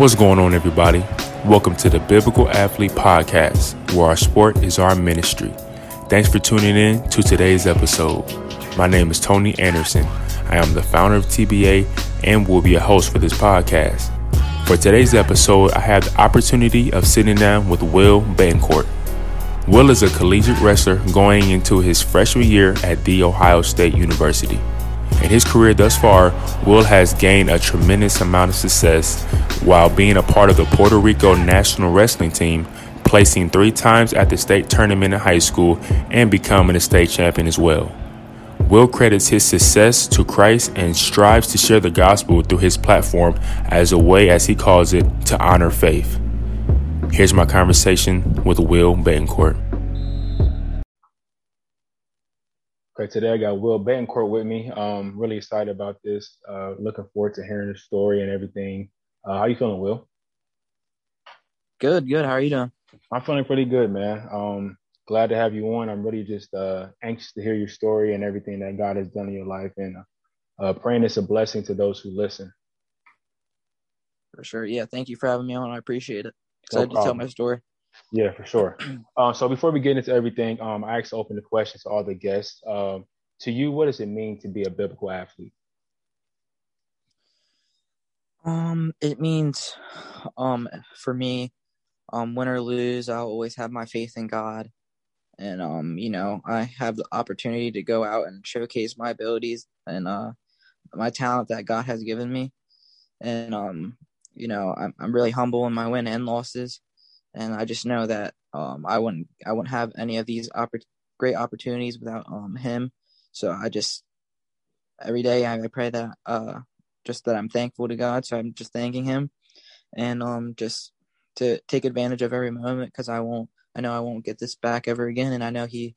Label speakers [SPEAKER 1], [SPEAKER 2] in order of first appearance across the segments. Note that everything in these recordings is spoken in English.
[SPEAKER 1] What's going on, everybody? Welcome to the Biblical Athlete Podcast, where our sport is our ministry. Thanks for tuning in to today's episode. My name is Tony Anderson. I am the founder of TBA and will be a host for this podcast. For today's episode, I have the opportunity of sitting down with Will Betancourt. Will is a collegiate wrestler going into his freshman year at The Ohio State University. In his career thus far, Will has gained a tremendous amount of success while being a part of the Puerto Rico national wrestling team, placing three times at the state tournament in high school and becoming a state champion as well. Will credits his success to Christ and strives to share the gospel through his platform as a way, as he calls it, to honor faith. Here's my conversation with Will Betancourt. Okay, today I got Will Betancourt with me. Um, really excited about this. Uh, looking forward to hearing the story and everything. Uh, how you feeling, Will?
[SPEAKER 2] Good, good. How are you doing?
[SPEAKER 1] I'm feeling pretty good, man. Um, glad to have you on. I'm really just uh, anxious to hear your story and everything that God has done in your life, and uh, praying it's a blessing to those who listen.
[SPEAKER 2] For sure. Yeah. Thank you for having me on. I appreciate it. Excited no to tell my story.
[SPEAKER 1] Yeah, for sure. Uh, so before we get into everything, um, I actually open the questions to all the guests. Um, to you, what does it mean to be a biblical athlete?
[SPEAKER 2] Um, it means, um, for me, um, win or lose, I'll always have my faith in God, and um, you know, I have the opportunity to go out and showcase my abilities and uh, my talent that God has given me, and um, you know, I'm I'm really humble in my win and losses and I just know that um, I wouldn't I wouldn't have any of these oppor- great opportunities without um, him. So I just every day I, pray that uh, just that I'm thankful to God. So I'm just thanking Him, and um, just to take advantage of every moment because I won't I know I won't get this back ever again, and I know He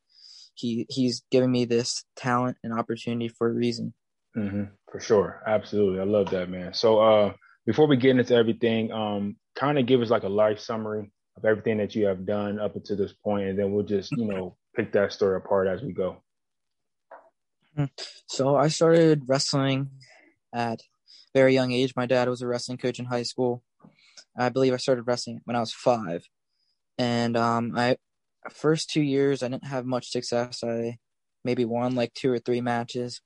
[SPEAKER 2] he he's giving me this talent and opportunity for a reason.
[SPEAKER 1] Mm-hmm, for sure, absolutely, I love that man. So uh, before we get into everything, um, kind of give us like a life summary of everything that you have done up until this point, and then we'll just you know pick that story apart as we go.
[SPEAKER 2] Hmm. So I started wrestling at very young age. My dad was a wrestling coach in high school. I believe I started wrestling when I was five, and um, I first two years I didn't have much success. I maybe won like two or three matches.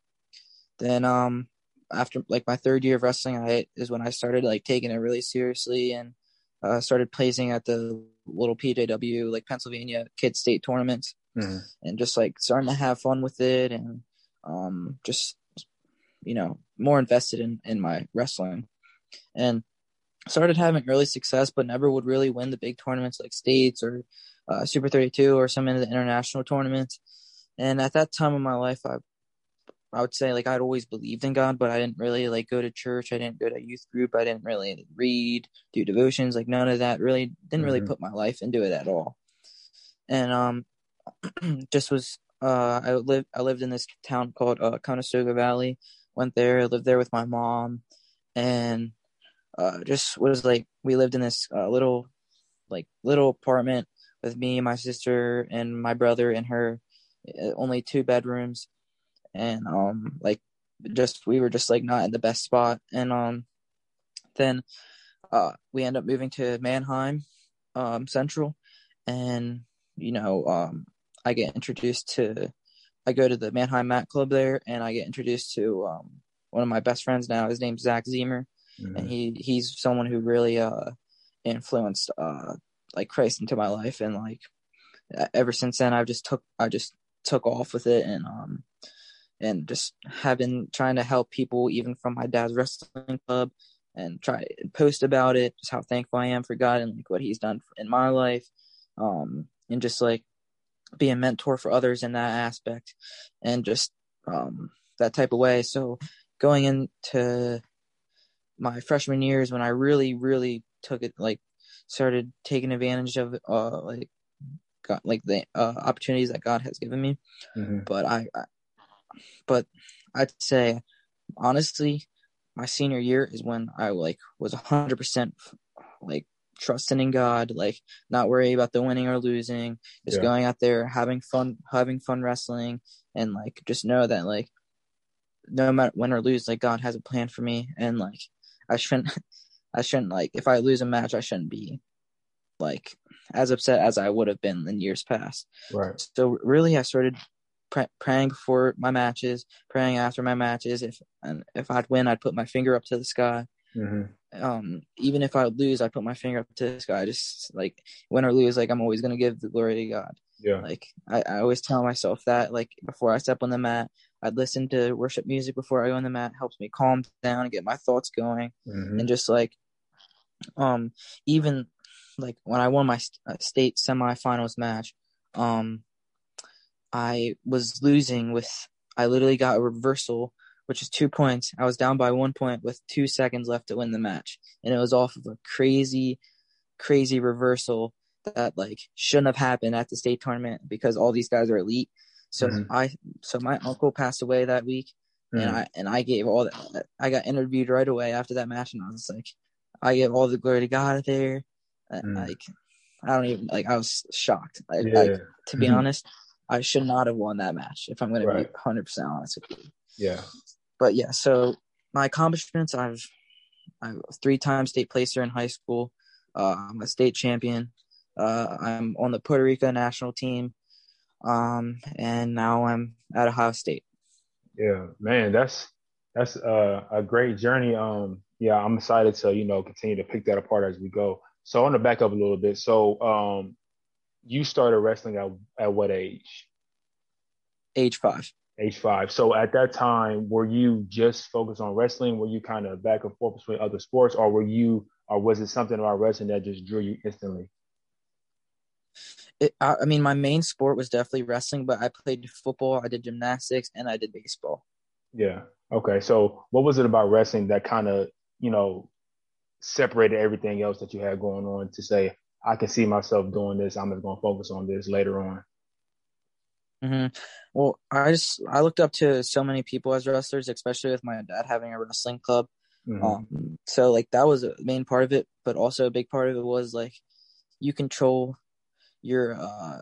[SPEAKER 2] Then um after like my third year of wrestling, I is when I started like taking it really seriously and uh, started placing at the little PJW like Pennsylvania Kid State tournaments, mm-hmm. and just like starting to have fun with it, and um, just you know more invested in in my wrestling, and started having early success, but never would really win the big tournaments like states or uh, Super 32 or some of the international tournaments. And at that time of my life, I I would say like I'd always believed in God, but I didn't really like go to church. I didn't go to youth group. I didn't really read, do devotions, like none of that. Really didn't really mm-hmm. put my life into it at all. And um, just was uh, I lived I lived in this town called uh, Conestoga Valley. Went there, lived there with my mom, and uh, just was like we lived in this uh, little like little apartment with me, my sister, and my brother and her. Uh, only two bedrooms and um like just we were just like not in the best spot. And um then uh we end up moving to Manheim um Central. And you know um I get introduced to I go to the Manheim Mat Club there and I get introduced to um one of my best friends now. His name's Zach Zemer. Mm-hmm. and he he's someone who really uh influenced uh like Christ into my life. And like ever since then I've just took I just took off with it. And um and just have been trying to help people even from my dad's wrestling club and try and post about it just how thankful i am for god and like what he's done in my life um and just like be a mentor for others in that aspect and just um that type of way so going into my freshman years when i really really took it like started taking advantage of uh like got like the uh, opportunities that god has given me mm-hmm. but I, I but I'd say honestly, my senior year is when I like was hundred percent like trusting in God, like not worry about the winning or losing, just yeah. going out there having fun, having fun wrestling, and like just know that like no matter win or lose, like God has a plan for me, and like I shouldn't. I shouldn't like if I lose a match, I shouldn't be like as upset as I would have been in years past.
[SPEAKER 3] Right.
[SPEAKER 2] So really, I started pr- praying before my matches, praying after my matches. If and if I'd win, I'd put my finger up to the sky.
[SPEAKER 3] Mm-hmm.
[SPEAKER 2] Um, even if I lose, I put my finger up to the sky. Just like win or lose, like I'm always gonna give the glory to God.
[SPEAKER 3] Yeah.
[SPEAKER 2] Like I, I always tell myself that. Like before I step on the mat, I'd listen to worship music before I go on the mat. Helps me calm down and get my thoughts going,
[SPEAKER 3] Mm-hmm.
[SPEAKER 2] and just like, um, even like when I won my st- uh, state semifinals match, um, I was losing with. I literally got a reversal, which is two points. I was down by one point with two seconds left to win the match, and it was off of a crazy, crazy reversal that like shouldn't have happened at the state tournament because all these guys are elite. So
[SPEAKER 3] Mhm.
[SPEAKER 2] I, so my uncle passed away that week, and
[SPEAKER 3] Mm-hmm.
[SPEAKER 2] I and I gave all that. I got interviewed right away after that match, and I was like, I give all the glory to God there. Uh,
[SPEAKER 3] Mm.
[SPEAKER 2] Like, I don't even like. I was shocked. Like,
[SPEAKER 3] yeah.
[SPEAKER 2] like to be
[SPEAKER 3] Mhm.
[SPEAKER 2] honest, I should not have won that match. If I'm going
[SPEAKER 3] Right.
[SPEAKER 2] to be 100 percent honest with you.
[SPEAKER 3] yeah.
[SPEAKER 2] But yeah, so my accomplishments, I've I'm a three-time state placer in high school. Uh, I'm a state champion. Uh, I'm on the Puerto Rico national team, um, and now I'm at Ohio State.
[SPEAKER 3] Yeah, man, that's that's uh, a great journey. Um, yeah, I'm excited to you know continue to pick that apart as we go. So I want to back up a little bit. So um, you started wrestling at at what age?
[SPEAKER 2] Age five.
[SPEAKER 3] Age five. So at that time, were you just focused on wrestling? Were you kind of back and forth between other sports, or were you, or was it something about wrestling that just drew you instantly?
[SPEAKER 2] It, I, I mean, my main sport was definitely wrestling, but I played football, I did gymnastics, and I did baseball.
[SPEAKER 3] Yeah. Okay. So what was it about wrestling that kind of you know separated everything else that you had going on to say I can see myself doing this. I'm just going to focus on this later on.
[SPEAKER 2] hmm Well, I just I looked up to so many people as wrestlers, especially with my dad having a wrestling club.
[SPEAKER 3] Mhm.
[SPEAKER 2] Um, so like that was a main part of it, but also a big part of it was like you control your uh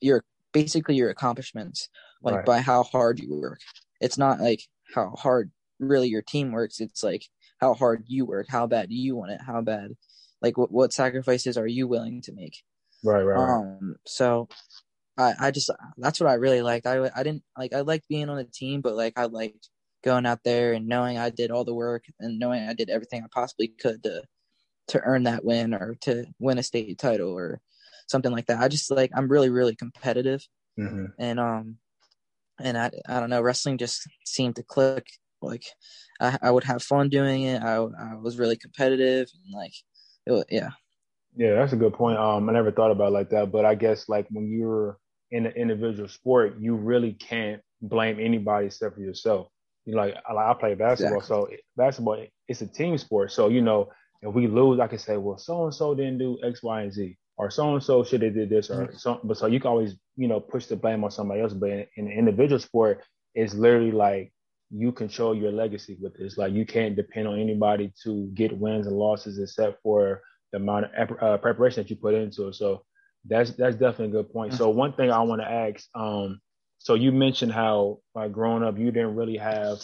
[SPEAKER 2] your basically your accomplishments like
[SPEAKER 3] Right.
[SPEAKER 2] by how hard you work. It's not like how hard really your team works. It's like how hard you work, how bad you want it, how bad like what what sacrifices are you willing to make.
[SPEAKER 3] Right. Right. right.
[SPEAKER 2] Um, so I, I just, that's what I really liked. I, I didn't like, I liked being on the team, but like, I liked going out there and knowing I did all the work and knowing I did everything I possibly could to, to earn that win or to win a state title or something like that. I just like, I'm really, really competitive
[SPEAKER 3] hmm
[SPEAKER 2] and, um, and I, I don't know, wrestling just seemed to click. Like I, I would have fun doing it. I, I was really competitive and like, was, yeah.
[SPEAKER 3] Yeah, that's a good point. Um, I never thought about it like that, but I guess like when you're in an individual sport, you really can't blame anybody except for yourself. You know, like I, I play basketball, so basketball it's a team sport. So you know, if we lose, I can say, well, so and so didn't do X, Y, and Z, or so and so should have did this, or
[SPEAKER 2] Mhm.
[SPEAKER 3] so. But so you can always you know push the blame on somebody else. But in, in an individual sport, it's literally like you control your legacy with this. Like you can't depend on anybody to get wins and losses except for the amount of uh, preparation that you put into it. So that's that's definitely a good point. So one thing I want to ask, um, so you mentioned how like growing up you didn't really have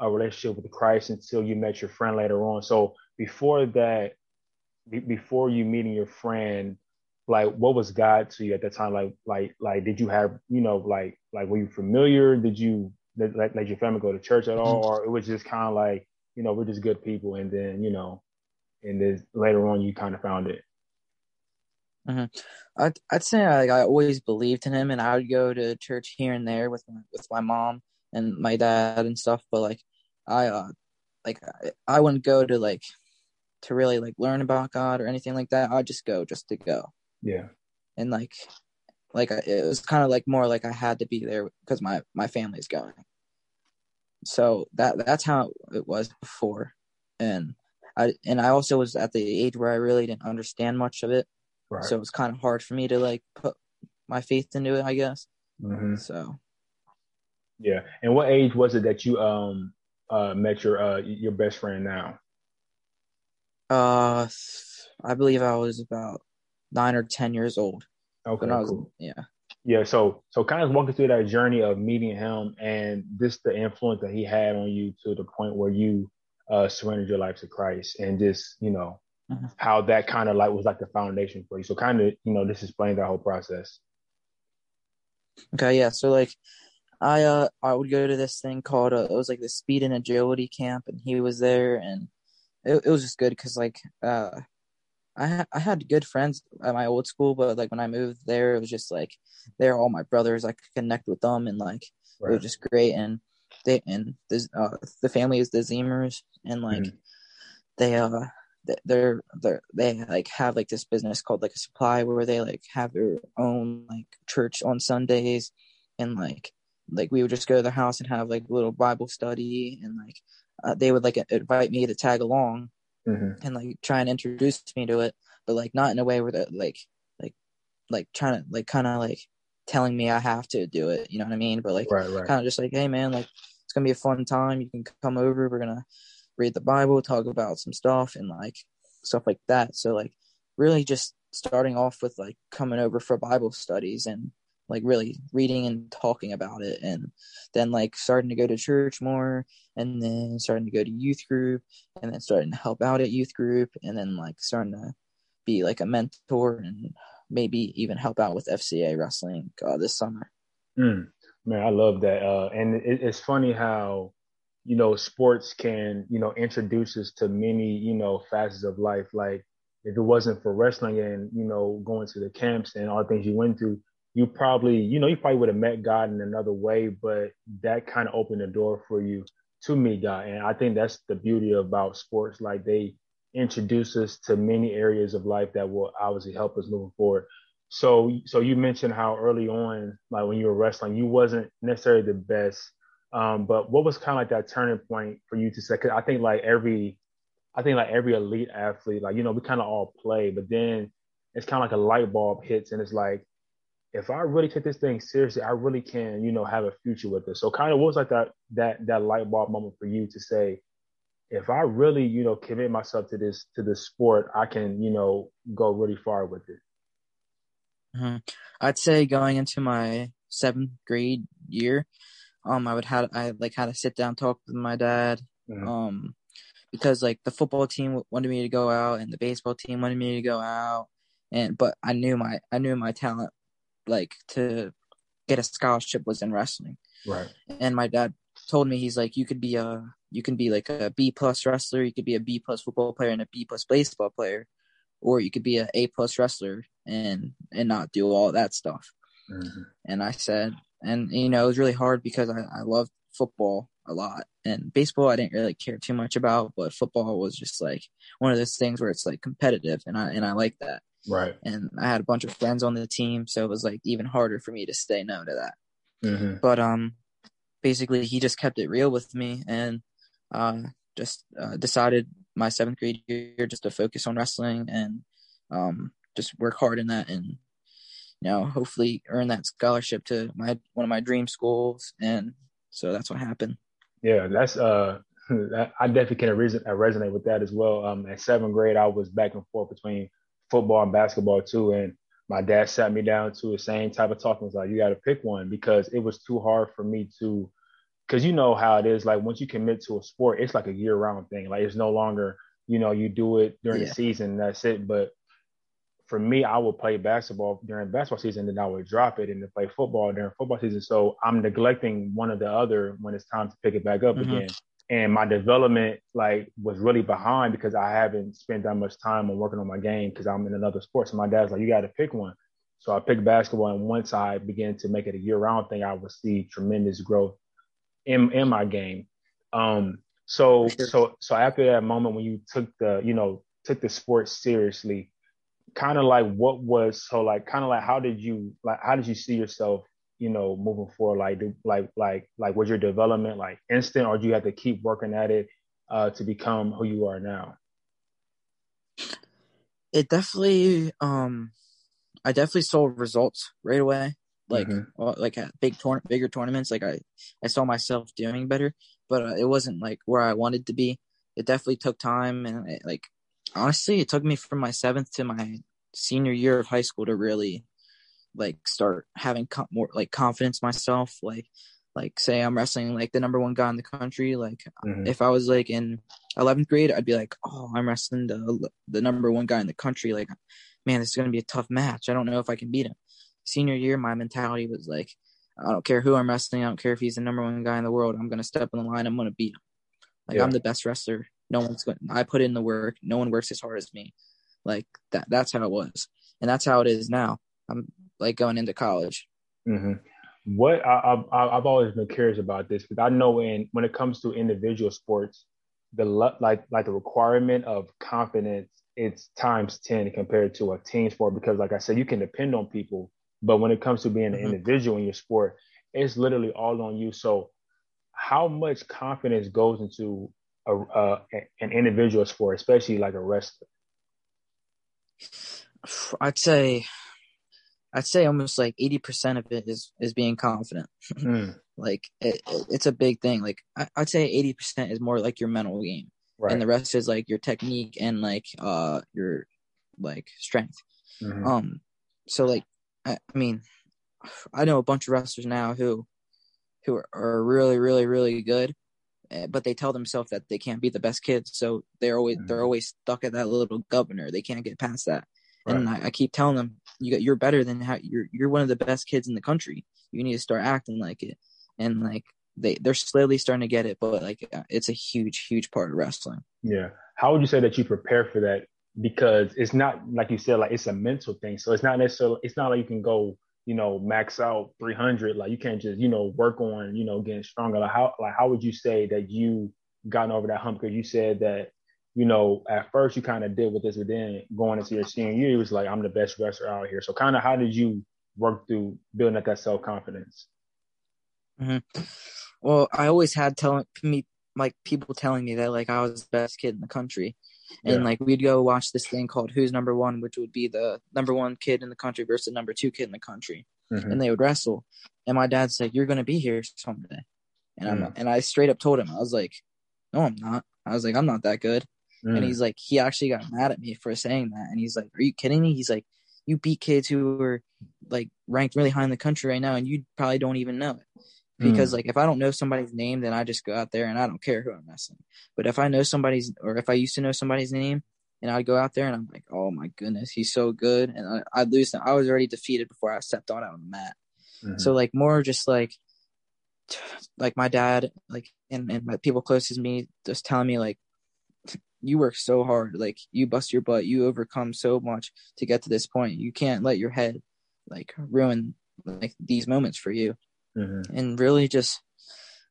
[SPEAKER 3] a relationship with Christ until you met your friend later on. So before that, be- before you meeting your friend, like what was God to you at that time? Like like like did you have you know like like were you familiar? Did you let, let, your family go to church at all, or it was just kind of like you know we're just good people, and then you know, and then later on you kind of found it.
[SPEAKER 2] I'd, I'd say like I always believed in him, and I would go to church here and there with my, with my mom and my dad and stuff. But like I uh like I, I wouldn't go to like to really like learn about God or anything like that. I'd just go just to go,
[SPEAKER 3] Yeah.
[SPEAKER 2] and like like it was kind of like more like I had to be there because my my family's going. So that that's how it was before, and I and I also was at the age where I really didn't understand much of it.
[SPEAKER 3] Right.
[SPEAKER 2] So it was kind of hard for me to like put my faith into it, I guess.
[SPEAKER 3] hmm
[SPEAKER 2] So
[SPEAKER 3] Yeah. And what age was it that you um uh met your uh your best friend now?
[SPEAKER 2] uh I believe I was about nine or ten years old.
[SPEAKER 3] Okay.
[SPEAKER 2] Was
[SPEAKER 3] cool.
[SPEAKER 2] yeah.
[SPEAKER 3] Yeah. So so kind of walking through that journey of meeting him and this the influence that he had on you to the point where you uh, surrendered your life to Christ, and just you know mm-hmm. how that kind of like was like the foundation for you. So kind of you know just explain that whole process.
[SPEAKER 2] Okay, yeah. So like I uh I would go to this thing called uh, it was like the speed and agility camp, and he was there, and it, it was just good because like uh I ha- I had good friends at my old school, but like when I moved there, it was just like they're all my brothers. I could connect with them, and like right. it was just great. And they and this uh the family is the Zemers, and like mm-hmm. they uh they're they're they like have like this business called like a supply where they like have their own like church on Sundays, and like like we would just go to their house and have like a little Bible study, and like uh, they would like invite me to tag along mm-hmm. and like try and introduce me to it, but like not in a way where that like like like trying to like kind of like telling me I have to do it. You know what I mean? But like right, right. kind of just like, hey man, like it's gonna be a fun time. You can come over. We're gonna read the Bible, talk about some stuff, and like stuff like that. So like really just starting off with like coming over for Bible studies and like really reading and talking about it and then like starting to go to church more and then starting to go to youth group and then starting to help out at youth group and then like starting to be like a mentor and maybe even help out with FCA wrestling uh, this summer.
[SPEAKER 3] Mm, man, I love that. Uh, and it, it's funny how, you know, sports can, you know, introduce us to many, you know, facets of life. Like if it wasn't for wrestling and, you know, going to the camps and all the things you went through, you probably, you know, you probably would have met God in another way, but that kind of opened the door for you to meet God. And I think that's the beauty about sports. Like they introduce us to many areas of life that will obviously help us moving forward. So, so you mentioned how early on, like when you were wrestling, you wasn't necessarily the best. Um, but what was kind of like that turning point for you to say? Cause I think like every, I think like every elite athlete, like, you know, we kind of all play, but then it's kind of like a light bulb hits and it's like, if I really take this thing seriously, I really can, you know, have a future with this. So kind of what was like that that that light bulb moment for you to say, if I really, you know, commit myself to this to this sport, I can, you know, go really far with it.
[SPEAKER 2] Mm-hmm. I'd say going into my seventh grade year, um, I would have I like had to sit down talk with my dad, mm-hmm. um, because like the football team wanted me to go out and the baseball team wanted me to go out, and but I knew my I knew my talent like to get a scholarship was in wrestling.
[SPEAKER 3] Right.
[SPEAKER 2] And my dad told me he's like you could be a you can be like a B plus wrestler, you could be a B plus football player and a B plus baseball player, or you could be a A plus wrestler and and not do all that stuff. Mm-hmm. And I said, and you know, it was really hard because I, I loved football a lot and baseball I didn't really care too much about, but football was just like one of those things where it's like competitive and I and I like that.
[SPEAKER 3] Right.
[SPEAKER 2] And I had a bunch of friends on the team, so it was like even harder for me to say no to that. Mm-hmm. But um, basically, he just kept it real with me, and uh, just uh, decided my seventh grade year just to focus on wrestling and um, just work hard in that, and you know, hopefully earn that scholarship to my one of my dream schools. And so that's what happened.
[SPEAKER 3] Yeah, that's uh. I definitely can resonate with that as well. Um, at seventh grade, I was back and forth between football and basketball too. And my dad sat me down to the same type of talk and was like, you got to pick one because it was too hard for me to, because you know how it is. Like once you commit to a sport, it's like a year round thing. Like it's no longer, you know, you do it during yeah. the season, that's it. But for me, I would play basketball during basketball season, then I would drop it and then play football during football season. So I'm neglecting one or the other when it's time to pick it back up mm-hmm. again and my development like was really behind because I haven't spent that much time on working on my game because I'm in another sport. So my dad's like, you got to pick one. So I picked basketball, and once I began to make it a year-round thing, I would see tremendous growth in in my game. Um, so so so after that moment when you took the you know took the sport seriously, kind of like what was so like kind of like how did you like how did you see yourself you know, moving forward? Like, like, like, like, was your development like instant, or do you have to keep working at it uh, to become who you are now?
[SPEAKER 2] It definitely, um, I definitely saw results right away. Like, mm-hmm. like at big tour- bigger tournaments, like I, I saw myself doing better, but uh, it wasn't like where I wanted to be. It definitely took time, and it, like, honestly, it took me from my seventh to my senior year of high school to really like start having com- more like confidence myself like like say I'm wrestling like the number one guy in the country. Like mm-hmm. if I was like in 11th grade, I'd be like, oh, I'm wrestling the the number one guy in the country. Like, man, this is gonna be a tough match. I don't know if I can beat him. Senior year, my mentality was like, I don't care who I'm wrestling. I don't care if he's the number one guy in the world. I'm gonna step in the line. I'm gonna beat him. Like yeah. I'm the best wrestler. No one's going. I put in the work. No one works as hard as me. Like that. That's how it was, and that's how it is now. I'm like going into college.
[SPEAKER 3] Mm-hmm what I, I, have always been curious about this because I know in when it comes to individual sports, the like like the requirement of confidence it's times ten compared to a team sport because like I said, you can depend on people, but when it comes to being an mm-hmm. individual in your sport, it's literally all on you. So, how much confidence goes into a, uh, an individual sport, especially like a wrestler?
[SPEAKER 2] I'd say I'd say almost like 80% of it is is being confident. Mm. like it, it's a big thing. Like I, would say 80% is more like your mental game. Right. And the rest is like your technique and like uh your like strength. Mm-hmm. Um so like I, I, mean I know a bunch of wrestlers now who who are, are really really really good eh, but they tell themselves that they can't be the best kids so they're always mm-hmm. they're always stuck at that little governor they can't get past that Right. And I, I, keep telling them, you got, you're better than how you're, you're one of the best kids in the country. You need to start acting like it. And like, they, they're slowly starting to get it, but like, uh, it's a huge, huge part of wrestling.
[SPEAKER 3] Yeah. How would you say that you prepare for that? Because it's not, like you said, like it's a mental thing. So it's not necessarily, it's not like you can go, you know, max out 300. Like you can't just, you know, work on, you know, getting stronger. Like how, like how would you say that you gotten over that hump? Because you said that you know, at first you kind of did with this, but then going into your senior year, it was like, I'm the best wrestler out here. So, kind of, how did you work through building up that self confidence?
[SPEAKER 2] Mm-hmm. Well, I always had telling me like people telling me that like I was the best kid in the country, and yeah. like we'd go watch this thing called Who's Number One, which would be the number one kid in the country versus the number two kid in the country, mm-hmm. and they would wrestle. And my dad said, "You're gonna be here someday," and mm. I'm and I straight up told him I was like, "No, I'm not." I was like, "I'm not that good." Mm. And he's like, he actually got mad at me for saying that. And he's like, Are you kidding me? He's like, You beat kids who are like ranked really high in the country right now, and you probably don't even know it. Because mm. like if I don't know somebody's name, then I just go out there and I don't care who I'm messing. But if I know somebody's or if I used to know somebody's name and I'd go out there and I'm like, oh my goodness, he's so good, and I, would lose. Them. I was already defeated before I stepped on out on the mat. Mm-hmm. So like more just like like my dad like and, and my people closest to me just telling me like you work so hard like you bust your butt you overcome so much to get to this point you can't let your head like ruin like these moments for you mm-hmm. and really just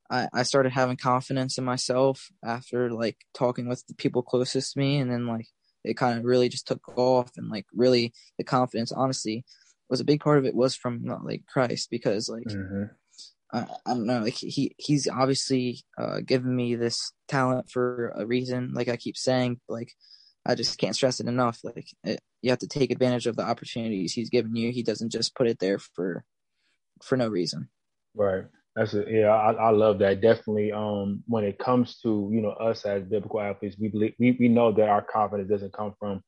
[SPEAKER 2] I, I started having confidence in myself after like talking with the people closest to me and then like it kind of really just took off and like really the confidence honestly was a big part of it was from like christ because like mm-hmm. I, I don't know. Like he he's obviously uh, given me this talent for a reason. Like I keep saying, like I just can't stress it enough. Like it, you have to take advantage of the opportunities he's given you. He doesn't just put it there for for no reason.
[SPEAKER 3] Right. That's a, yeah. I, I love that. Definitely. Um, when it comes to you know us as biblical athletes, we believe we we know that our confidence doesn't come from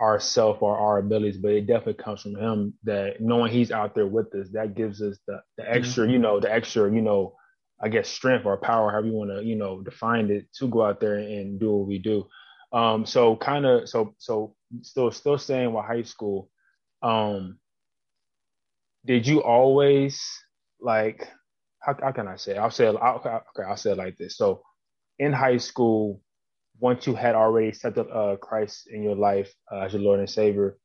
[SPEAKER 3] ourself or our abilities, but it definitely comes from him that knowing he's out there with us, that gives us the, the extra, mm-hmm. you know, the extra, you know, I guess strength or power, however you want to, you know, define it to go out there and do what we do. Um, so kind of, so, so still, still staying with high school. Um, did you always like, how, how can I say, I'll say, okay, I'll say it like this. So in high school, once you had already accepted uh, Christ in your life uh, as your Lord and Savior,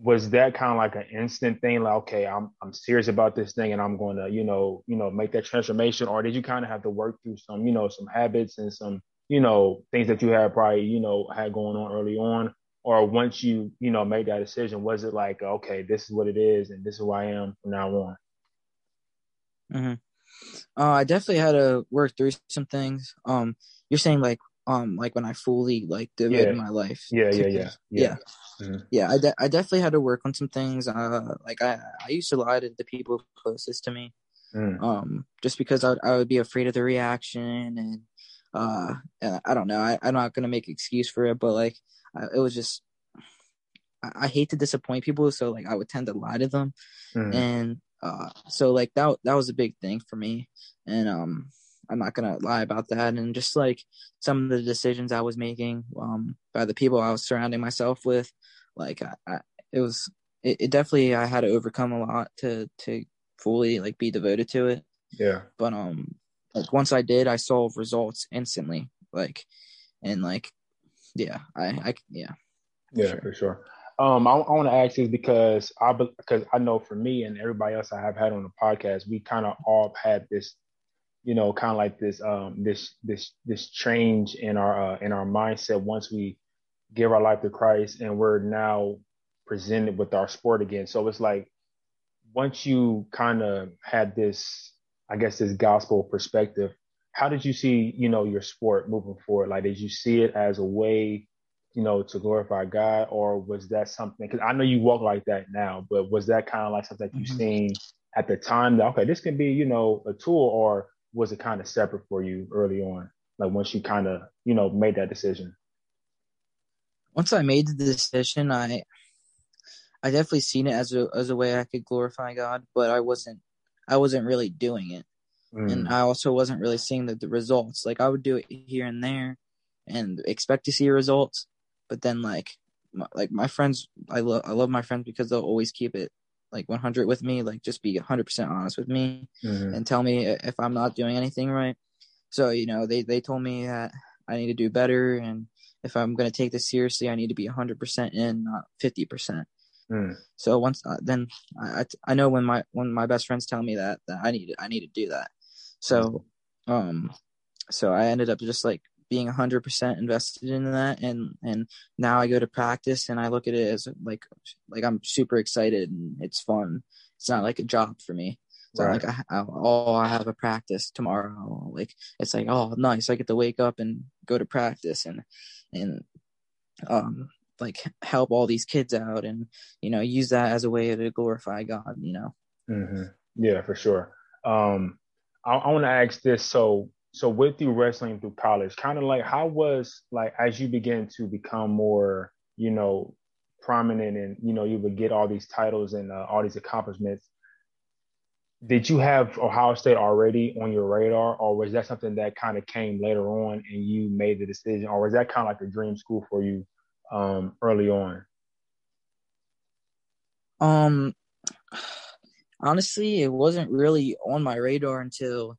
[SPEAKER 3] was that kind of like an instant thing? Like, okay, I'm I'm serious about this thing, and I'm going to, you know, you know, make that transformation, or did you kind of have to work through some, you know, some habits and some, you know, things that you had probably, you know, had going on early on, or once you, you know, made that decision, was it like, okay, this is what it is, and this is who I am from now on?
[SPEAKER 2] Mm-hmm. Uh, I definitely had to work through some things. Um, you're saying like um like when I fully like devoted yeah. my life.
[SPEAKER 3] Yeah, yeah, yeah,
[SPEAKER 2] yeah, yeah. Mm-hmm. Yeah, I, de- I definitely had to work on some things. Uh, like I I used to lie to the people closest to me, mm. um, just because I would, I would be afraid of the reaction and uh I don't know I I'm not gonna make excuse for it, but like I, it was just I, I hate to disappoint people, so like I would tend to lie to them, mm. and uh, so like that that was a big thing for me, and um, I'm not gonna lie about that. And just like some of the decisions I was making, um, by the people I was surrounding myself with, like I, I it was it, it definitely I had to overcome a lot to to fully like be devoted to it.
[SPEAKER 3] Yeah.
[SPEAKER 2] But um, like once I did, I saw results instantly. Like, and like, yeah, I I yeah.
[SPEAKER 3] Yeah, sure. for sure. Um, I, I want to ask this because I because I know for me and everybody else I have had on the podcast, we kind of all had this, you know, kind of like this um this this this change in our uh, in our mindset once we give our life to Christ and we're now presented with our sport again. So it's like once you kind of had this, I guess, this gospel perspective, how did you see, you know, your sport moving forward? Like, did you see it as a way you know, to glorify God, or was that something? Because I know you walk like that now, but was that kind of like something that you mm-hmm. seen at the time that okay, this can be, you know, a tool, or was it kind of separate for you early on, like once you kind of, you know, made that decision?
[SPEAKER 2] Once I made the decision, I, I definitely seen it as a as a way I could glorify God, but I wasn't, I wasn't really doing it, mm. and I also wasn't really seeing the, the results. Like I would do it here and there, and expect to see results, but then like my, like my friends, I love I love my friends because they'll always keep it like 100 with me, like just be 100% honest with me mm-hmm. and tell me if I'm not doing anything right. So, you know, they they told me that I need to do better and if I'm going to take this seriously, I need to be 100% in, not 50%. Mm. So once uh, then I, I know when my when my best friends tell me that that I need I need to do that. So um so I ended up just like being 100% invested in that and and now I go to practice and I look at it as like like I'm super excited and it's fun. It's not like a job for me. It's right. not like I, I, oh I have a practice tomorrow. Like it's like oh nice I get to wake up and go to practice and and um like help all these kids out and you know use that as a way to glorify God. You know.
[SPEAKER 3] Mm-hmm. Yeah, for sure. Um, I, I want to ask this. So so with you wrestling through college, kind of like how was like as you began to become more, you know, prominent and you know you would get all these titles and uh, all these accomplishments. Did you have Ohio State already on your radar, or was that something that kind of came later on and you made the decision, or was that kind of like a dream school for you um, early on?
[SPEAKER 2] Um, honestly, it wasn't really on my radar until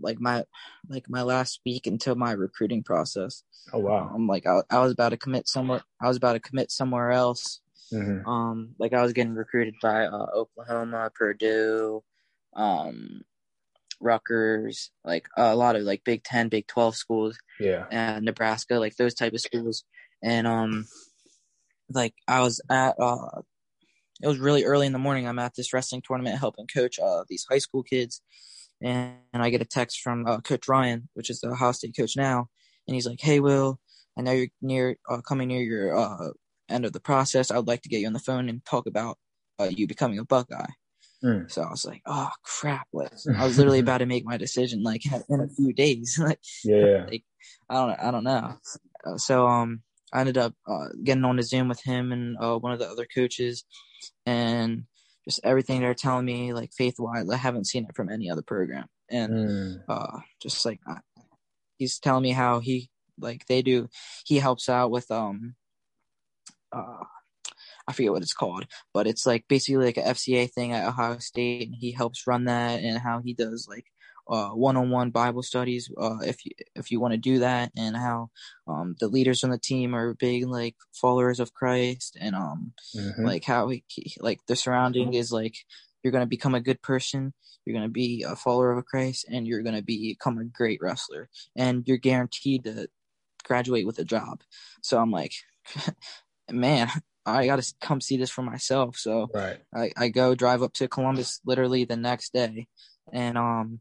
[SPEAKER 2] like my like my last week until my recruiting process.
[SPEAKER 3] Oh wow!
[SPEAKER 2] I'm like I, I was about to commit somewhere. I was about to commit somewhere else. Mm-hmm. Um, like I was getting recruited by uh, Oklahoma, Purdue, um, Rutgers, like a lot of like Big Ten, Big Twelve schools.
[SPEAKER 3] Yeah.
[SPEAKER 2] And Nebraska, like those type of schools. And um, like I was at uh, it was really early in the morning. I'm at this wrestling tournament helping coach uh these high school kids and, I get a text from uh, Coach Ryan, which is the Ohio State coach now, and he's like, "Hey, Will, I know you're near uh, coming near your uh, end of the process. I would like to get you on the phone and talk about uh, you becoming a Buckeye." Mm. So I was like, "Oh crap!" Like, I was literally about to make my decision like in a few days. like,
[SPEAKER 3] yeah,
[SPEAKER 2] like, I don't, I don't know. Uh, so um, I ended up uh, getting on the Zoom with him and one of the other coaches, and just everything they're telling me, like faith wise, I haven't seen it from any other program. And mm. uh, just like he's telling me how he like they do, he helps out with um, uh, I forget what it's called, but it's like basically like a FCA thing at Ohio State, and he helps run that, and how he does like uh, one-on-one Bible studies uh, if you if you want to do that, and how um, the leaders on the team are big like followers of Christ, and um, mm-hmm. like how he, like the surrounding is like you're gonna become a good person, you're gonna be a follower of Christ, and you're gonna become a great wrestler, and you're guaranteed to graduate with a job. So I'm like, man, I got to come see this for myself. So
[SPEAKER 3] right.
[SPEAKER 2] I, I go drive up to Columbus literally the next day. And um,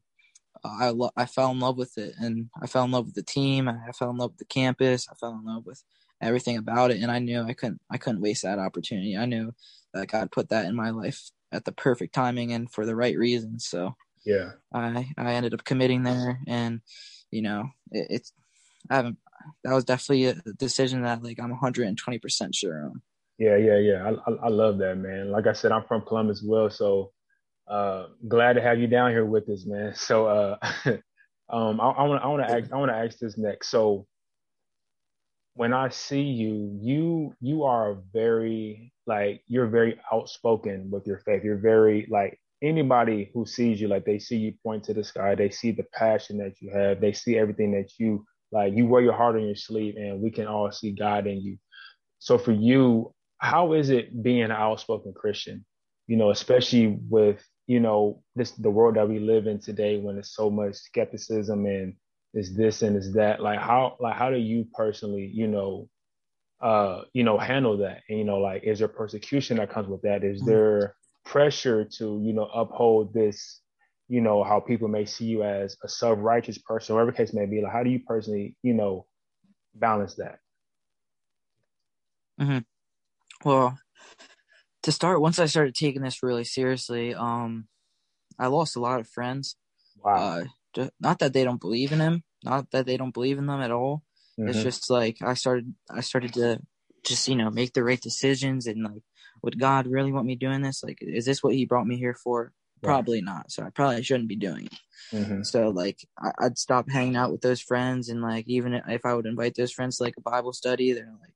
[SPEAKER 2] I lo- I fell in love with it, and I fell in love with the team. I fell in love with the campus. I fell in love with everything about it, and I knew I couldn't I couldn't waste that opportunity. I knew that God put that in my life at the perfect timing and for the right reasons. So
[SPEAKER 3] yeah,
[SPEAKER 2] I I ended up committing there, and you know it, it's I haven't that was definitely a decision that like I'm 120 percent sure on.
[SPEAKER 3] Yeah, yeah, yeah. I, I, I love that man. Like I said, I'm from Columbus, well, so Uh, glad to have you down here with us, man. So, uh, um, I want I want to ask I want to ask this next. So, when I see you, you you are very like you're very outspoken with your faith. You're very like anybody who sees you, like they see you point to the sky, they see the passion that you have, they see everything that you like. You wear your heart on your sleeve, and we can all see God in you. So for you, how is it being an outspoken Christian? You know, especially with you know this the world that we live in today, when there's so much skepticism and is this and is that. Like how like how do you personally, you know, uh, you know, handle that? And you know, like is there persecution that comes with that? Is mm-hmm. there pressure to you know uphold this? You know how people may see you as a self-righteous person, whatever case may be. Like, how do you personally, you know, balance that?
[SPEAKER 2] Mm-hmm. Well, to start, once I started taking this really seriously, um, I lost a lot of friends. Wow. Uh, just, not that they don't believe in him, not that they don't believe in them at all. Mm-hmm. It's just like I started, I started to just you know make the right decisions and like, would God really want me doing this? Like, is this what He brought me here for? Probably not. So I probably shouldn't be doing it. Mm-hmm. So like I, would stop hanging out with those friends and like even if I would invite those friends to like a Bible study, they're like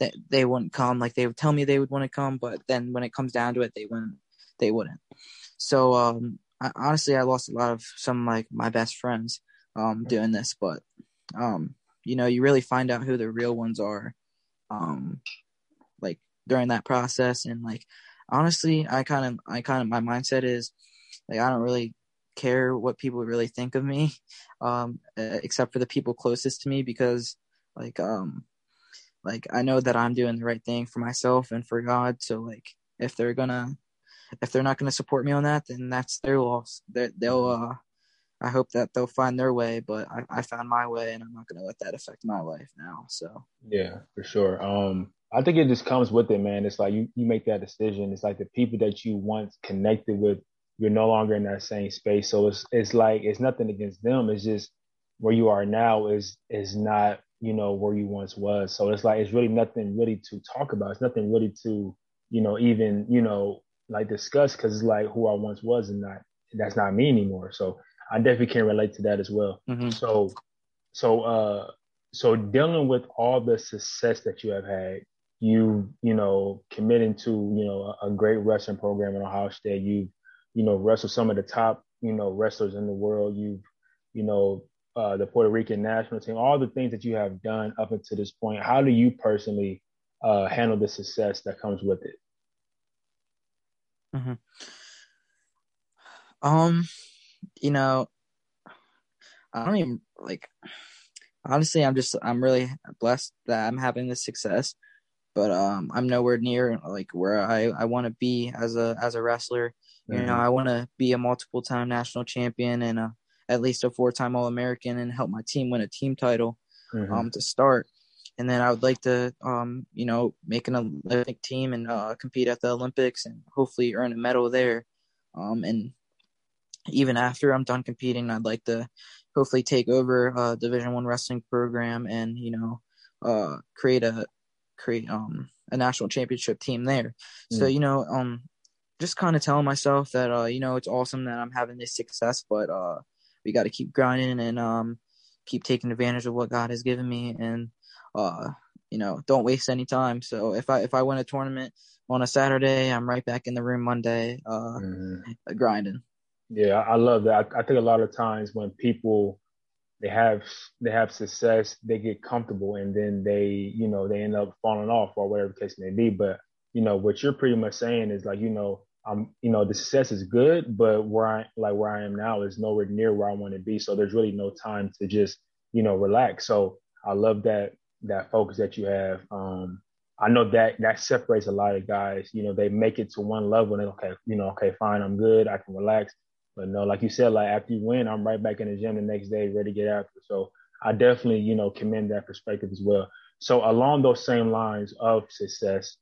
[SPEAKER 2] they, they wouldn't come. Like they would tell me they would want to come, but then when it comes down to it, they wouldn't. They wouldn't. So um, I, honestly, I lost a lot of some like my best friends um, doing this, but um, you know, you really find out who the real ones are, um, like during that process. And like, honestly, I kind of, I kind of, my mindset is like, I don't really care what people really think of me, um, except for the people closest to me, because like, um, like I know that I'm doing the right thing for myself and for God. So like, if they're gonna if they're not to support me on that, then that's their loss. they they'll, uh, I hope that they'll find their way, but I, I found my way, and I'm not to let that affect my life now. So
[SPEAKER 3] yeah, for sure. Um, I think it just comes with it, man. It's like you you make that decision. It's like the people that you once connected with, you're no longer in that same space. So it's it's like it's nothing against them. It's just where you are now is is not you know where you once was. So it's like it's really nothing really to talk about. It's nothing really to you know even you know like discuss because it's like who I once was and not that's not me anymore. So I definitely can relate to that as well. Mm-hmm. So so uh so dealing with all the success that you have had, you you know committing to you know a, a great wrestling program in Ohio State. You you know wrestled some of the top you know wrestlers in the world. You've you know uh, the Puerto Rican national team. All the things that you have done up until this point. How do you personally uh, handle the success that comes with it?
[SPEAKER 2] Mm-hmm. Um, you know, I don't even like. Honestly, I'm just I'm really blessed that I'm having this success, but um, I'm nowhere near like where I I want to be as a as a wrestler. Mm-hmm. You know, mm-hmm. I want to be a multiple time national champion and a, at least a four time All American and help my team win a team title. Mm-hmm. Um, to start and then I would like to, um, you know, make an Olympic team and uh, compete at the Olympics and hopefully earn a medal there. Um, and even after I'm done competing, I'd like to hopefully take over a Division One wrestling program and you know, uh, create a create um a national championship team there. Mm. So you know, um, just kind of telling myself that uh, you know, it's awesome that I'm having this success, but uh, we got to keep grinding and um, keep taking advantage of what God has given me and uh, you know, don't waste any time. So if I if I win a tournament on a Saturday, I'm right back in the room Monday, uh, mm-hmm. grinding.
[SPEAKER 3] Yeah, I love that. I, I think a lot of times when people they have they have success, they get comfortable, and then they you know they end up falling off or whatever the case may be. But you know what you're pretty much saying is like you know I'm you know the success is good, but where I like where I am now is nowhere near where I want to be. So there's really no time to just you know relax. So I love that that focus that you have. Um, I know that that separates a lot of guys. You know, they make it to one level and okay, you know, okay, fine, I'm good, I can relax. But no, like you said, like after you win, I'm right back in the gym the next day, ready to get after. So I definitely, you know, commend that perspective as well. So along those same lines of success,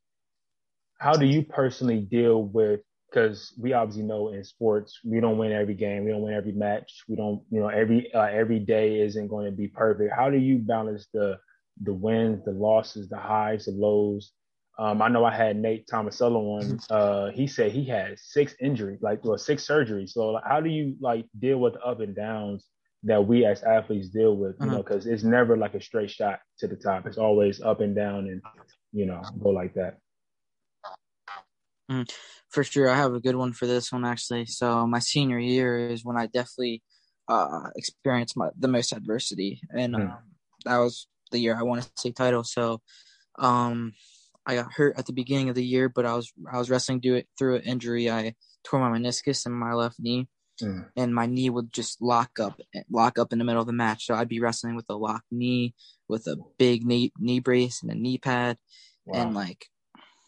[SPEAKER 3] how do you personally deal with because we obviously know in sports we don't win every game, we don't win every match, we don't, you know, every uh, every day isn't going to be perfect. How do you balance the the wins, the losses, the highs, the lows Um, I know I had Nate Thomas on. Uh, he said he had six injuries, like well, six surgeries. So like, how do you like deal with the up and downs that we as athletes deal with? You uh-huh. know, because it's never like a straight shot to the top. It's always up and down, and you know, go like that.
[SPEAKER 2] Mm, for sure, I have a good one for this one actually. So my senior year is when I definitely uh, experienced my the most adversity, and mm. um, that was the year I won a state title. So um, I got hurt at the beginning of the year, but I was I was wrestling do it through an injury. I tore my meniscus in my left knee, mm. and my knee would just lock up lock up in the middle of the match. So I'd be wrestling with a locked knee, with a big knee knee brace and a knee pad, wow. and like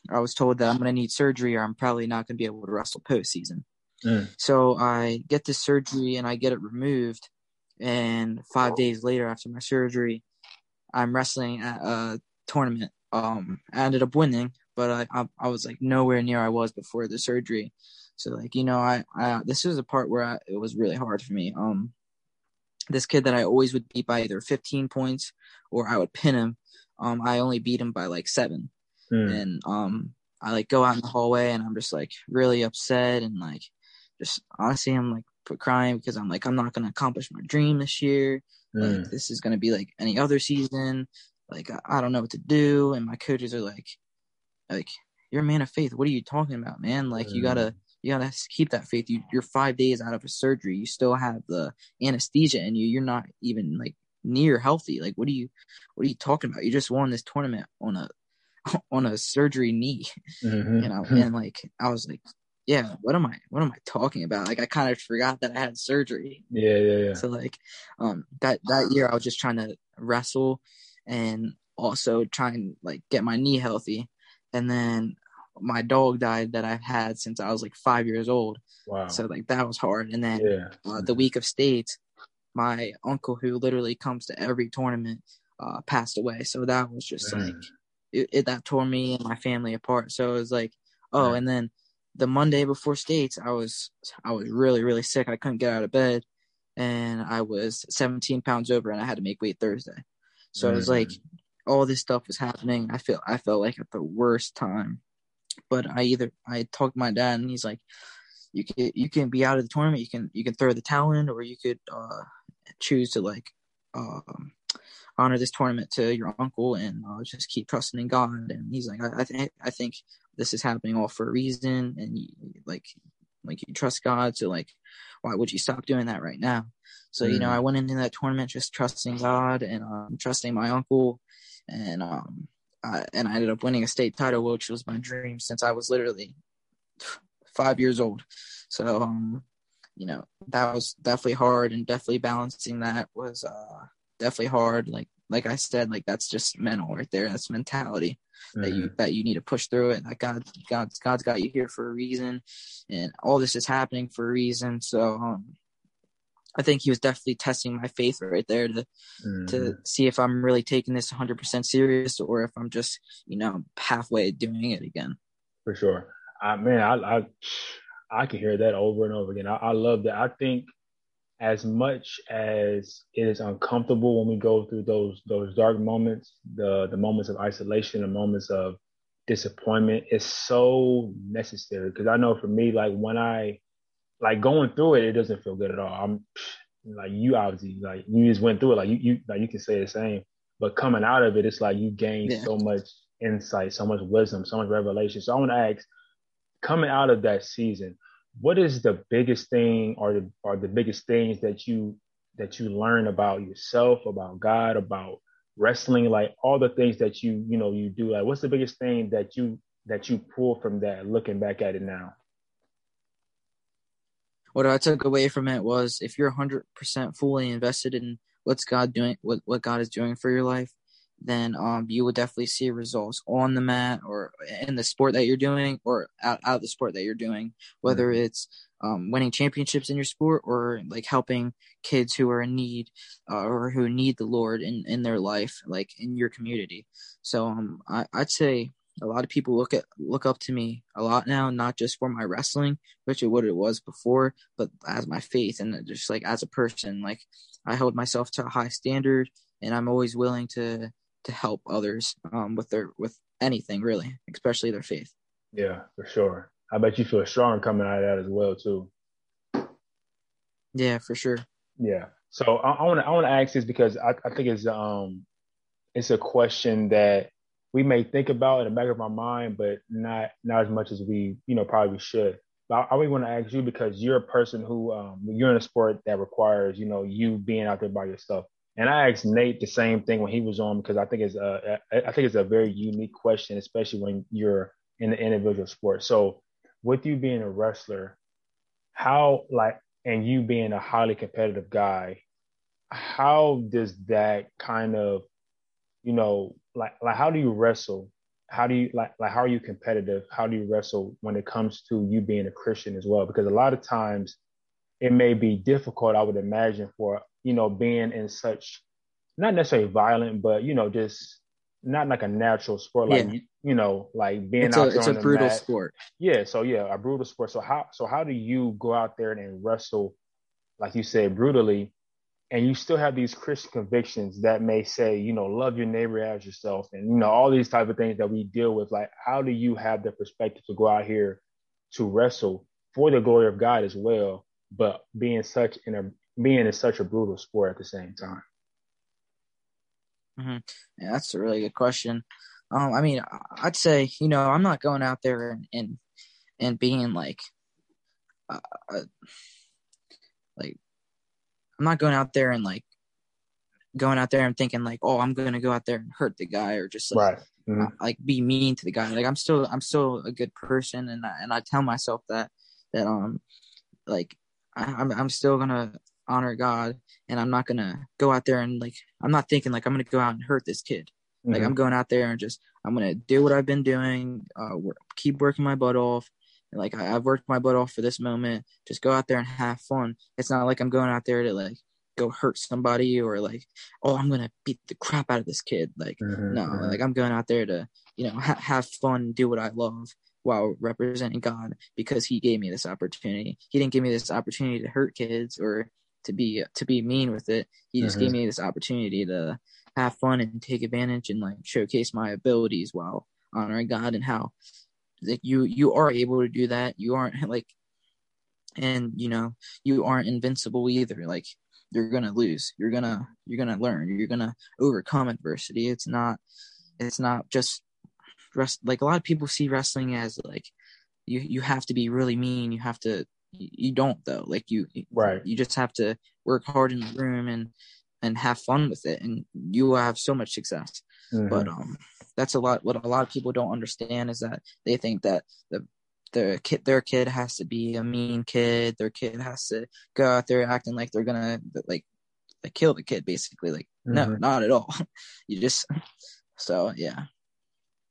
[SPEAKER 2] I was told that I'm going to need surgery or I'm probably not going to be able to wrestle postseason. Mm. So I get this surgery and I get it removed. And five days later, after my surgery, I'm wrestling at a tournament. Um, I ended up winning, but I, I, I was like nowhere near I was before the surgery. So like you know, I, I this was a part where I, it was really hard for me. Um, this kid that I always would beat by either 15 points or I would pin him. Um, I only beat him by like seven. Mm. And um, I like go out in the hallway and I'm just like really upset and like just honestly I'm like crying because I'm like I'm not gonna accomplish my dream this year. Mm. Like this is gonna be like any other season. Like I, I don't know what to do. And my coaches are like, like you're a man of faith. What are you talking about, man? Like mm. you gotta you gotta keep that faith. You, you're five days out of a surgery. You still have the anesthesia in you. You're not even like near healthy. Like what are you what are you talking about? You just won this tournament on a on a surgery knee, mm-hmm. you know, and like I was like, yeah, what am I, what am I talking about? Like I kind of forgot that I had surgery.
[SPEAKER 3] Yeah, yeah, yeah.
[SPEAKER 2] So like, um, that that year I was just trying to wrestle, and also trying like get my knee healthy, and then my dog died that I've had since I was like five years old. Wow. So like that was hard, and then yeah. uh, the week of states, my uncle who literally comes to every tournament uh, passed away. So that was just like it, it, that tore me and my family apart. So it was like, oh, yeah. and then the Monday before states, I was I was really really sick. I couldn't get out of bed, and I was 17 pounds over, and I had to make weight Thursday. So mm-hmm. it was like all this stuff was happening. I feel I felt like at the worst time, but I either I talked to my dad, and he's like, you can you can be out of the tournament, you can you can throw the towel in, or you could uh, choose to like um, honor this tournament to your uncle and uh, just keep trusting in God. And he's like, I, I think I think this is happening all for a reason, and you, like like you trust God. So like, why would you stop doing that right now? So mm. you know, mm. I went into that tournament just trusting God and um, trusting my uncle, and um, I, and I ended up winning a state title, which was my dream since I was literally five years old. So um, you know, that was definitely hard, and definitely balancing that was uh definitely hard. Like like I said, like that's just mental right there. That's mentality mm-hmm. that you mm-hmm. that you need to push through it. Like God God's God's got you here for a reason, and all this is happening for a reason. So um, I think he was definitely testing my faith right there to mm-hmm. to see if I'm really taking this 100% serious or if I'm just you know halfway doing it again.
[SPEAKER 3] For sure, I man, I I, I can hear that over and over again. I, I love that. I think as much as it is uncomfortable when we go through those those dark moments, the the moments of isolation, the moments of disappointment, it's so necessary. Because I know for me, like when I like going through it, it doesn't feel good at all. I'm like you obviously like you just went through it, like you you like you can say the same. But coming out of it, it's like you gain yeah. so much insight, so much wisdom, so much revelation. So I want to ask, coming out of that season, what is the biggest thing or the or the biggest things that you that you learn about yourself, about God, about wrestling, like all the things that you you know you do. Like, what's the biggest thing that you that you pull from that, looking back at it now?
[SPEAKER 2] What I took away from it was if you're 100% fully invested in what's God doing, what what God is doing for your life, then um, you will definitely see results on the mat or in the sport that you're doing or out, out of the sport that you're doing, whether mm-hmm. it's um, winning championships in your sport or like helping kids who are in need uh, or who need the Lord in, in their life, like in your community. So um, I, I'd say a lot of people look at look up to me a lot now, not just for my wrestling, which is what it was before, but as my faith and just like as a person. Like I hold myself to a high standard, and I'm always willing to to help others um, with their with anything really, especially their faith.
[SPEAKER 3] Yeah, for sure. I bet you feel strong coming out of that as well too.
[SPEAKER 2] Yeah, for sure.
[SPEAKER 3] Yeah. So I want to I want to ask this because I, I think it's um it's a question that we may think about in the back of our mind, but not not as much as we you know probably should. But I, I really want to ask you because you're a person who um, you're in a sport that requires you know you being out there by yourself. And I asked Nate the same thing when he was on because I think it's uh, a I think it's a very unique question, especially when you're in the individual sport. So with you being a wrestler, how like and you being a highly competitive guy, how does that kind of, you know, like like how do you wrestle? How do you like like how are you competitive? How do you wrestle when it comes to you being a Christian as well? Because a lot of times it may be difficult, I would imagine, for you know, being in such not necessarily violent, but you know, just not like a natural sport, like yeah. you, you, know, like being
[SPEAKER 2] it's
[SPEAKER 3] out
[SPEAKER 2] a,
[SPEAKER 3] there.
[SPEAKER 2] It's
[SPEAKER 3] a
[SPEAKER 2] brutal
[SPEAKER 3] mat.
[SPEAKER 2] sport.
[SPEAKER 3] Yeah, so yeah, a brutal sport. So how so how do you go out there and wrestle, like you said, brutally, and you still have these Christian convictions that may say, you know, love your neighbor as yourself, and you know, all these type of things that we deal with. Like, how do you have the perspective to go out here to wrestle for the glory of God as well, but being such in a being in such a brutal sport at the same time?
[SPEAKER 2] Mm-hmm. Yeah, that's a really good question. Um, I mean, I'd say you know I'm not going out there and and, and being like, uh, uh, like I'm not going out there and like going out there and thinking like, oh, I'm gonna go out there and hurt the guy or just like,
[SPEAKER 3] right. mm-hmm. uh,
[SPEAKER 2] like be mean to the guy. Like I'm still I'm still a good person, and I, and I tell myself that that um like I, I'm I'm still gonna honor God and I'm not gonna go out there and like I'm not thinking like I'm gonna go out and hurt this kid. Mm-hmm. Like I'm going out there and just I'm gonna do what I've been doing, uh, work, keep working my butt off. Like I, have worked my butt off for this moment. Just go out there and have fun. It's not like I'm going out there to like go hurt somebody or like oh I'm gonna beat the crap out of this kid. Like mm-hmm. no, like I'm going out there to you know ha- have fun, do what I love while representing God because He gave me this opportunity. He didn't give me this opportunity to hurt kids or to be to be mean with it. He just mm-hmm. gave me this opportunity to have fun and take advantage and like showcase my abilities while honoring God and how like you you are able to do that. You aren't like and you know you aren't invincible either. Like you're gonna lose. You're gonna you're gonna learn. You're gonna overcome adversity. It's not it's not just rest like a lot of people see wrestling as like you you have to be really mean. You have to you don't though. Like you
[SPEAKER 3] right.
[SPEAKER 2] you just have to work hard in the room and and have fun with it and you will have so much success. Mm-hmm. but um that's a lot what a lot of people don't understand is that they think that the their kid their kid has to be a mean kid their kid has to go out there acting like they're gonna like like kill the kid basically. Like mm-hmm. no not at all. You just so yeah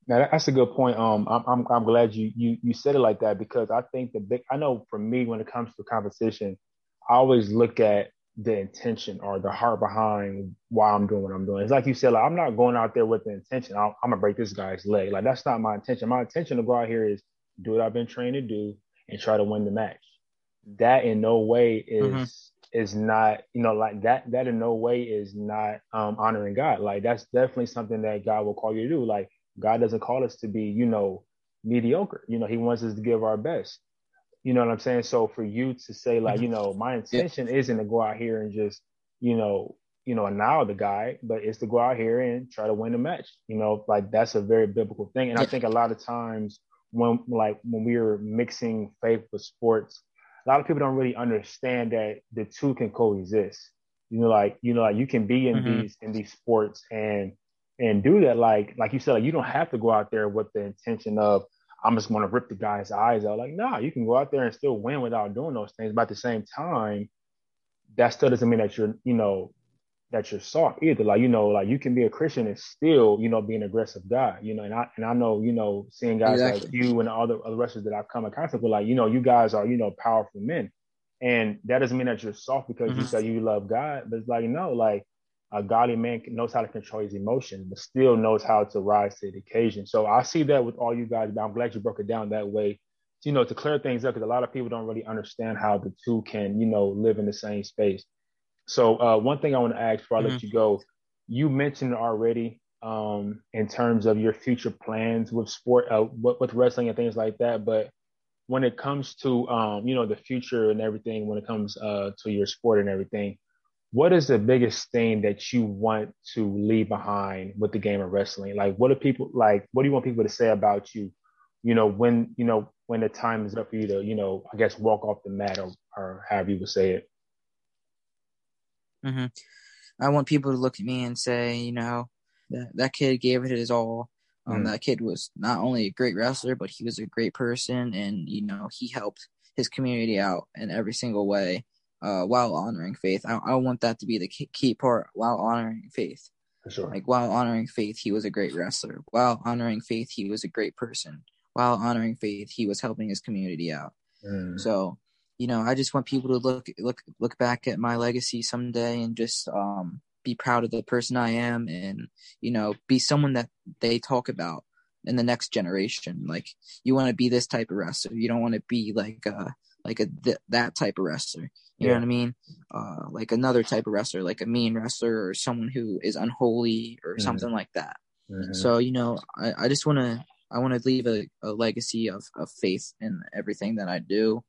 [SPEAKER 3] now that's a good point. Um, I'm, I'm I'm glad you you you said it like that because I think the big I know for me when it comes to competition, I always look at the intention or the heart behind why I'm doing what I'm doing. It's like you said, like I'm not going out there with the intention I'm, I'm gonna break this guy's leg. Like that's not my intention. My intention to go out here is do what I've been trained to do and try to win the match. That in no way is mm-hmm. is not you know like that that in no way is not um honoring God. Like that's definitely something that God will call you to do. Like God doesn't call us to be, you know, mediocre. You know, He wants us to give our best. You know what I'm saying? So for you to say like, you know, my intention yeah. isn't to go out here and just, you know, you know, now the guy, but it's to go out here and try to win a match. You know, like that's a very biblical thing. And yeah. I think a lot of times when like when we are mixing faith with sports, a lot of people don't really understand that the two can coexist. You know, like you know, like you can be in mm-hmm. these in these sports and and do that like like you said like you don't have to go out there with the intention of i'm just going to rip the guy's eyes out like nah you can go out there and still win without doing those things but at the same time that still doesn't mean that you're you know that you're soft either like you know like you can be a christian and still you know be an aggressive guy you know and i and i know you know seeing guys exactly. like you and all the other wrestlers that i've come in contact with like you know you guys are you know powerful men and that doesn't mean that you're soft because mm-hmm. you say you love god but it's like no like a godly man knows how to control his emotions, but still knows how to rise to the occasion. So I see that with all you guys. But I'm glad you broke it down that way. You know, to clear things up, because a lot of people don't really understand how the two can, you know, live in the same space. So uh, one thing I want to ask before I mm-hmm. let you go, you mentioned already um, in terms of your future plans with sport, uh, with wrestling and things like that. But when it comes to um, you know the future and everything, when it comes uh, to your sport and everything, what is the biggest thing that you want to leave behind with the game of wrestling? Like, what do people like? What do you want people to say about you? You know, when you know when the time is up for you to, you know, I guess walk off the mat or, or however you would say it.
[SPEAKER 2] Mm-hmm. I want people to look at me and say, you know, that that kid gave it his all. Um, mm. That kid was not only a great wrestler, but he was a great person, and you know he helped his community out in every single way uh, while honoring faith. I, I want that to be the key part while honoring faith.
[SPEAKER 3] Sure.
[SPEAKER 2] Like while honoring faith, he was a great wrestler. While honoring faith, he was a great person. While honoring faith, he was helping his community out. Mm. So, you know, I just want people to look look look back at my legacy someday and just um be proud of the person I am and, you know, be someone that they talk about in the next generation. Like you want to be this type of wrestler. You don't want to be like uh like a th- that type of wrestler. You yeah. know what I mean? Uh like another type of wrestler, like a mean wrestler or someone who is unholy or mm-hmm. something like that. Mm-hmm. So, you know, I, I just want to I want to leave a, a legacy of, of faith in everything that I do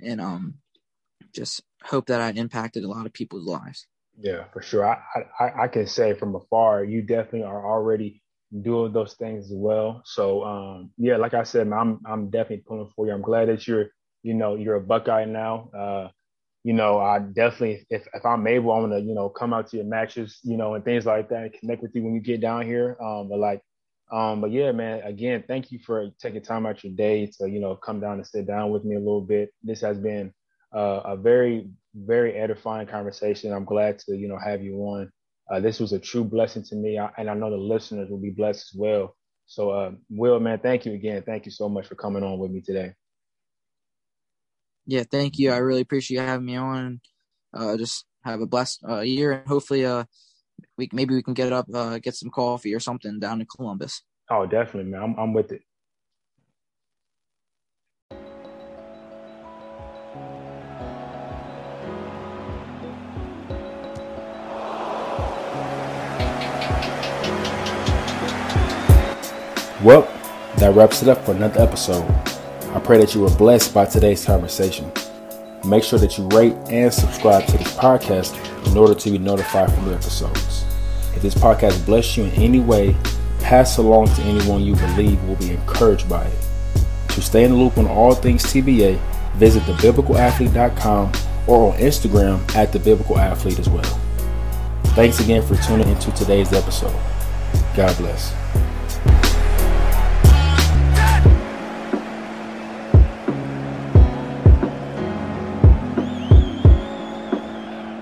[SPEAKER 2] and um just hope that I impacted a lot of people's lives.
[SPEAKER 3] Yeah, for sure. I, I, I can say from afar, you definitely are already doing those things as well. So um, yeah, like I said, I'm I'm definitely pulling for you. I'm glad that you're you know you're a Buckeye now. Uh, you know, I definitely if if I'm able, I'm gonna you know come out to your matches, you know, and things like that, and connect with you when you get down here. Um, but like, um, but yeah, man, again, thank you for taking time out your day to you know come down and sit down with me a little bit. This has been uh, a very very edifying conversation. I'm glad to you know have you on. Uh, this was a true blessing to me, I, and I know the listeners will be blessed as well. So, uh, Will, man, thank you again. Thank you so much for coming on with me today.
[SPEAKER 2] Yeah, thank you. I really appreciate you having me on. Uh, just have a blessed uh, year, and hopefully, uh, we maybe we can get up, uh, get some coffee or something down in Columbus.
[SPEAKER 3] Oh, definitely, man. I'm, I'm with it. Well, that wraps it up for another episode. I pray that you were blessed by today's conversation. Make sure that you rate and subscribe to this podcast in order to be notified for new episodes. If this podcast blessed you in any way, pass along to anyone you believe will be encouraged by it. To stay in the loop on all things TBA, visit thebiblicalathlete.com or on Instagram at thebiblicalathlete as well. Thanks again for tuning into today's episode. God bless.